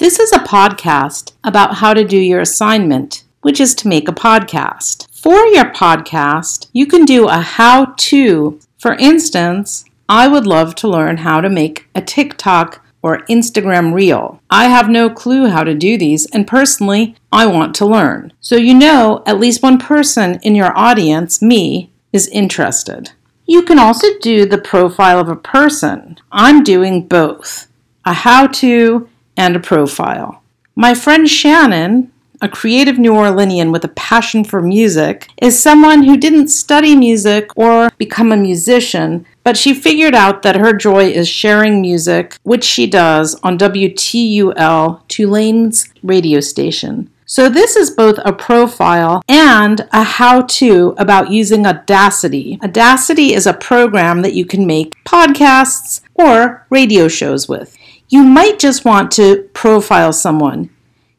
This is a podcast about how to do your assignment, which is to make a podcast. For your podcast, you can do a how to. For instance, I would love to learn how to make a TikTok or Instagram reel. I have no clue how to do these, and personally, I want to learn. So you know at least one person in your audience, me, is interested. You can also do the profile of a person. I'm doing both a how to and a profile. My friend Shannon, a creative New Orleanian with a passion for music, is someone who didn't study music or become a musician, but she figured out that her joy is sharing music, which she does on WTUL, Tulane's radio station. So, this is both a profile and a how to about using Audacity. Audacity is a program that you can make podcasts or radio shows with. You might just want to profile someone.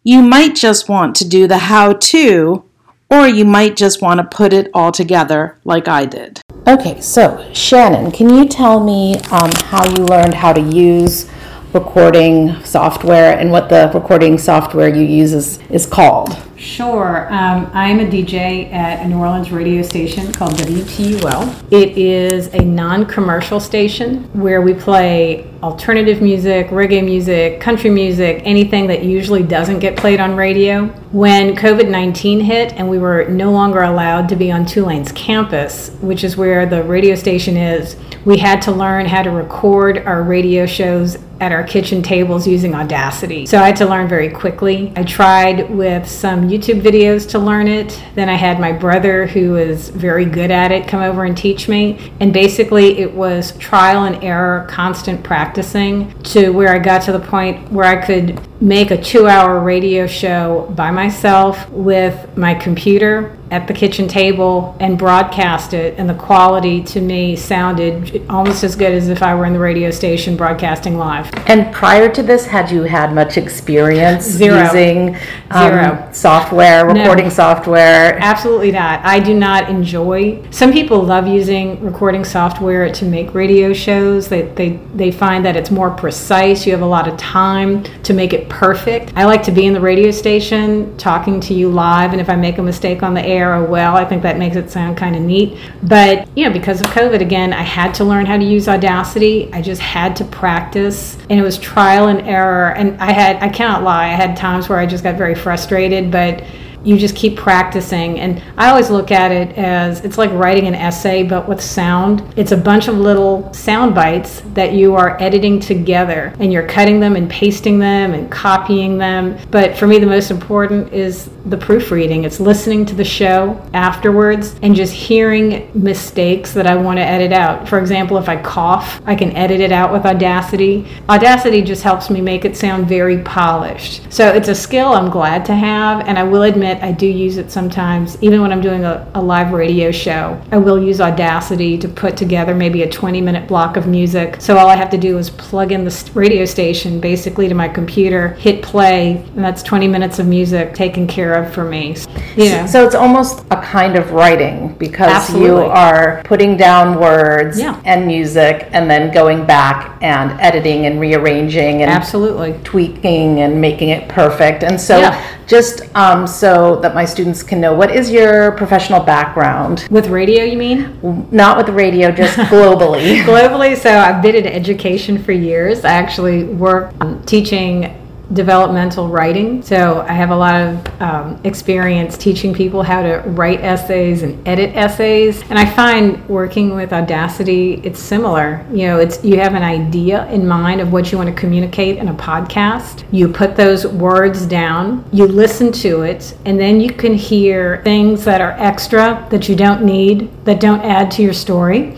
You might just want to do the how to, or you might just want to put it all together like I did. Okay, so Shannon, can you tell me um, how you learned how to use recording software and what the recording software you use is, is called? Sure. Um, I'm a DJ at a New Orleans radio station called WTUL. It is a non commercial station where we play alternative music, reggae music, country music, anything that usually doesn't get played on radio. When COVID 19 hit and we were no longer allowed to be on Tulane's campus, which is where the radio station is, we had to learn how to record our radio shows at our kitchen tables using Audacity. So I had to learn very quickly. I tried with some YouTube videos to learn it. Then I had my brother, who is very good at it, come over and teach me. And basically, it was trial and error, constant practicing to where I got to the point where I could make a two hour radio show by myself with my computer at the kitchen table and broadcast it and the quality to me sounded almost as good as if I were in the radio station broadcasting live. And prior to this, had you had much experience Zero. using um, Zero. software, No. recording software? Absolutely not. I do not enjoy. Some people love using recording software to make radio shows. They, they they find that it's more precise. You have a lot of time to make it perfect. I like to be in the radio station talking to you live, and if I make a mistake on the air, well. I think that makes it sound kind of neat. But you know, because of COVID, again, I had to learn how to use Audacity. I just had to practice, and it was trial and error. And I had I cannot lie. I had times where I just got very frustrated, but you just keep practicing. And I always look at it as it's like writing an essay, but with sound. It's a bunch of little sound bites that you are editing together and you're cutting them and pasting them and copying them. But for me, the most important is the proofreading. It's listening to the show afterwards and just hearing mistakes that I want to edit out. For example, if I cough, I can edit it out with Audacity. Audacity just helps me make it sound very polished. So it's a skill I'm glad to have, and I will admit I do use it sometimes, even when I'm doing a, a live radio show. I will use Audacity to put together maybe a 20 minute block of music. So all I have to do is plug in the radio station basically to my computer, hit play, and that's 20 minutes of music taken care of for me. Yeah. So it's almost a kind of writing because you are putting down words Yeah. and music and then going back and editing and rearranging and Absolutely. tweaking and making it perfect. And so, Yeah. just um, so that my students can know, what is your professional background? With radio, you mean? Not with radio, just globally. Globally, so I've been in education for years. I actually work um, teaching developmental writing. So I have a lot of um, experience teaching people how to write essays and edit essays. And I find working with Audacity, it's similar. You know, it's you have an idea in mind of what you want to communicate in a podcast. You put those words down, you listen to it, and then you can hear things that are extra that you don't need, that don't add to your story.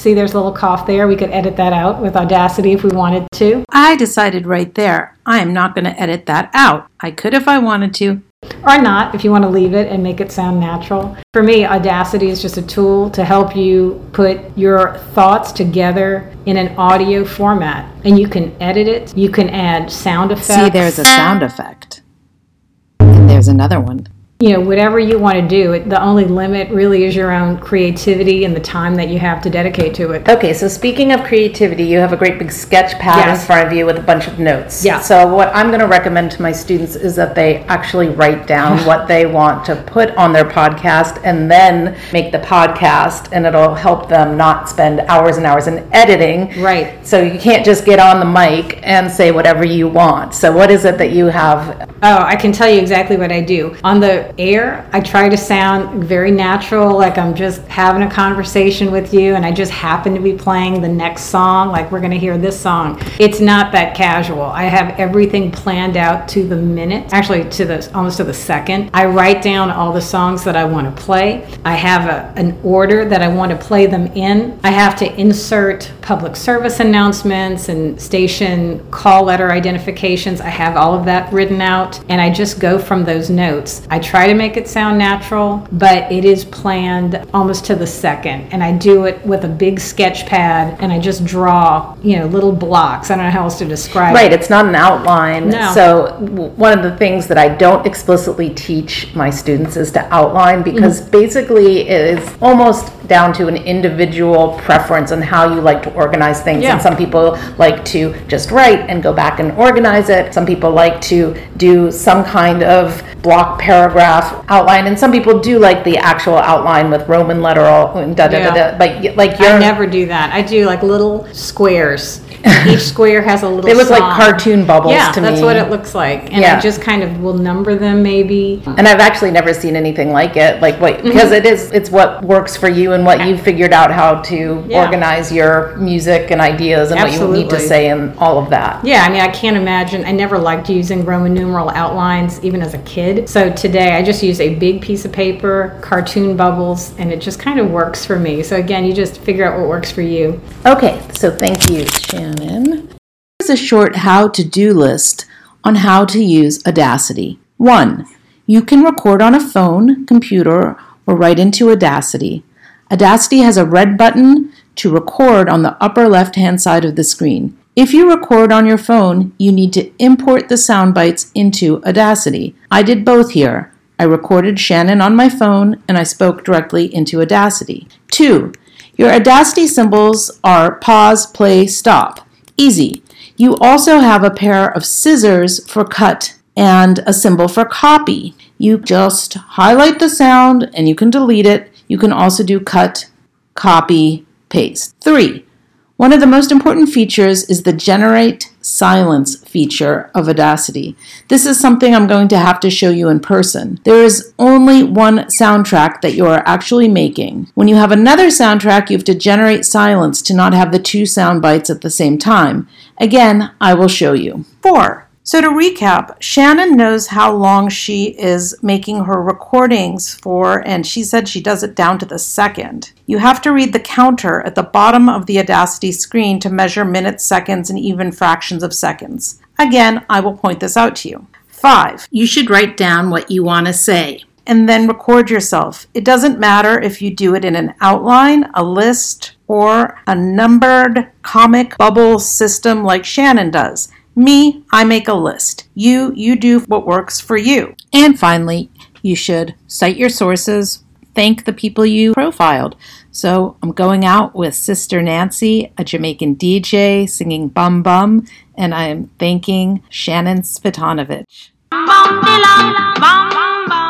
See, there's a little cough there. We could edit that out with Audacity if we wanted to. I decided right there, I am not going to edit that out. I could if I wanted to. Or not, if you want to leave it and make it sound natural. For me, Audacity is just a tool to help you put your thoughts together in an audio format. And you can edit it, you can add sound effects. See, there's a sound effect. And there's another one. You know, whatever you want to do, it, the only limit really is your own creativity and the time that you have to dedicate to it. Okay, so speaking of creativity, you have a great big sketch pad Yes. in front of you with a bunch of notes. Yeah. So what I'm going to recommend to my students is that they actually write down what they want to put on their podcast and then make the podcast and it'll help them not spend hours and hours in editing. Right. So you can't just get on the mic and say whatever you want. So what is it that you have Oh, I can tell you exactly what I do. On the air, I try to sound very natural, like I'm just having a conversation with you and I just happen to be playing the next song, like we're going to hear this song. It's not that casual. I have everything planned out to the minute, actually to the almost to the second. I write down all the songs that I want to play. I have a, an order that I want to play them in. I have to insert public service announcements and station call letter identifications. I have all of that written out and I just go from those notes. I try to make it sound natural, but it is planned almost to the second. And I do it with a big sketch pad and I just draw, you know, little blocks. I don't know how else to describe Right, it. Right, it's not an outline. No. So one of the things that I don't explicitly teach my students is to outline because Mm-hmm. basically it is almost down to an individual preference on how you like to organize things. Yeah. And some people like to just write and go back and organize it. Some people like to do some kind of block paragraph outline, and some people do like the actual outline with Roman letter and da da da Yeah. da. But like you're I never do that. I do like little squares. Each square has a little It look like cartoon bubbles Yeah, to that's me. what it looks like. And Yeah. I just kind of will number them maybe. And I've actually never seen anything like it. Like, wait, Mm-hmm. because it is, it's what works for you and what you've figured out how to Yeah. organize your music and ideas and what you need to say and all of that. Yeah, I mean, I can't imagine. I never liked using Roman numeral outlines, even as a kid. So today I just use a big piece of paper, cartoon bubbles, and it just kind of works for me. So again, you just figure out what works for you. Okay, so thank you, Shannon. Here's a short how to do list on how to use Audacity. One, you can record on a phone, computer, or right into Audacity. Audacity has a red button to record on the upper left hand side of the screen. If you record on your phone, you need to import the sound bites into Audacity. I did both here. I recorded Shannon on my phone and I spoke directly into Audacity. Two, your Audacity symbols are pause, play, stop. Easy. You also have a pair of scissors for cut and a symbol for copy. You just highlight the sound and you can delete it. You can also do cut, copy, paste. Three, one of the most important features is the generate silence feature of Audacity. This is something I'm going to have to show you in person. There is only one soundtrack that you are actually making. When you have another soundtrack, you have to generate silence to not have the two sound bites at the same time. Again, I will show you. Four. So to recap, Shannon knows how long she is making her recordings for, and she said she does it down to the second. You have to read the counter at the bottom of the Audacity screen to measure minutes, seconds, and even fractions of seconds. Again, I will point this out to you. Five, you should write down what you want to say and then record yourself. It doesn't matter if you do it in an outline, a list, or a numbered comic bubble system like Shannon does. Me, I make a list. You, you do what works for you. And finally, you should cite your sources, thank the people you profiled. So I'm going out with Sister Nancy, a Jamaican DJ singing Bam Bam, and I'm thanking Shannon Svitanovich. bum, bum, bum, bum.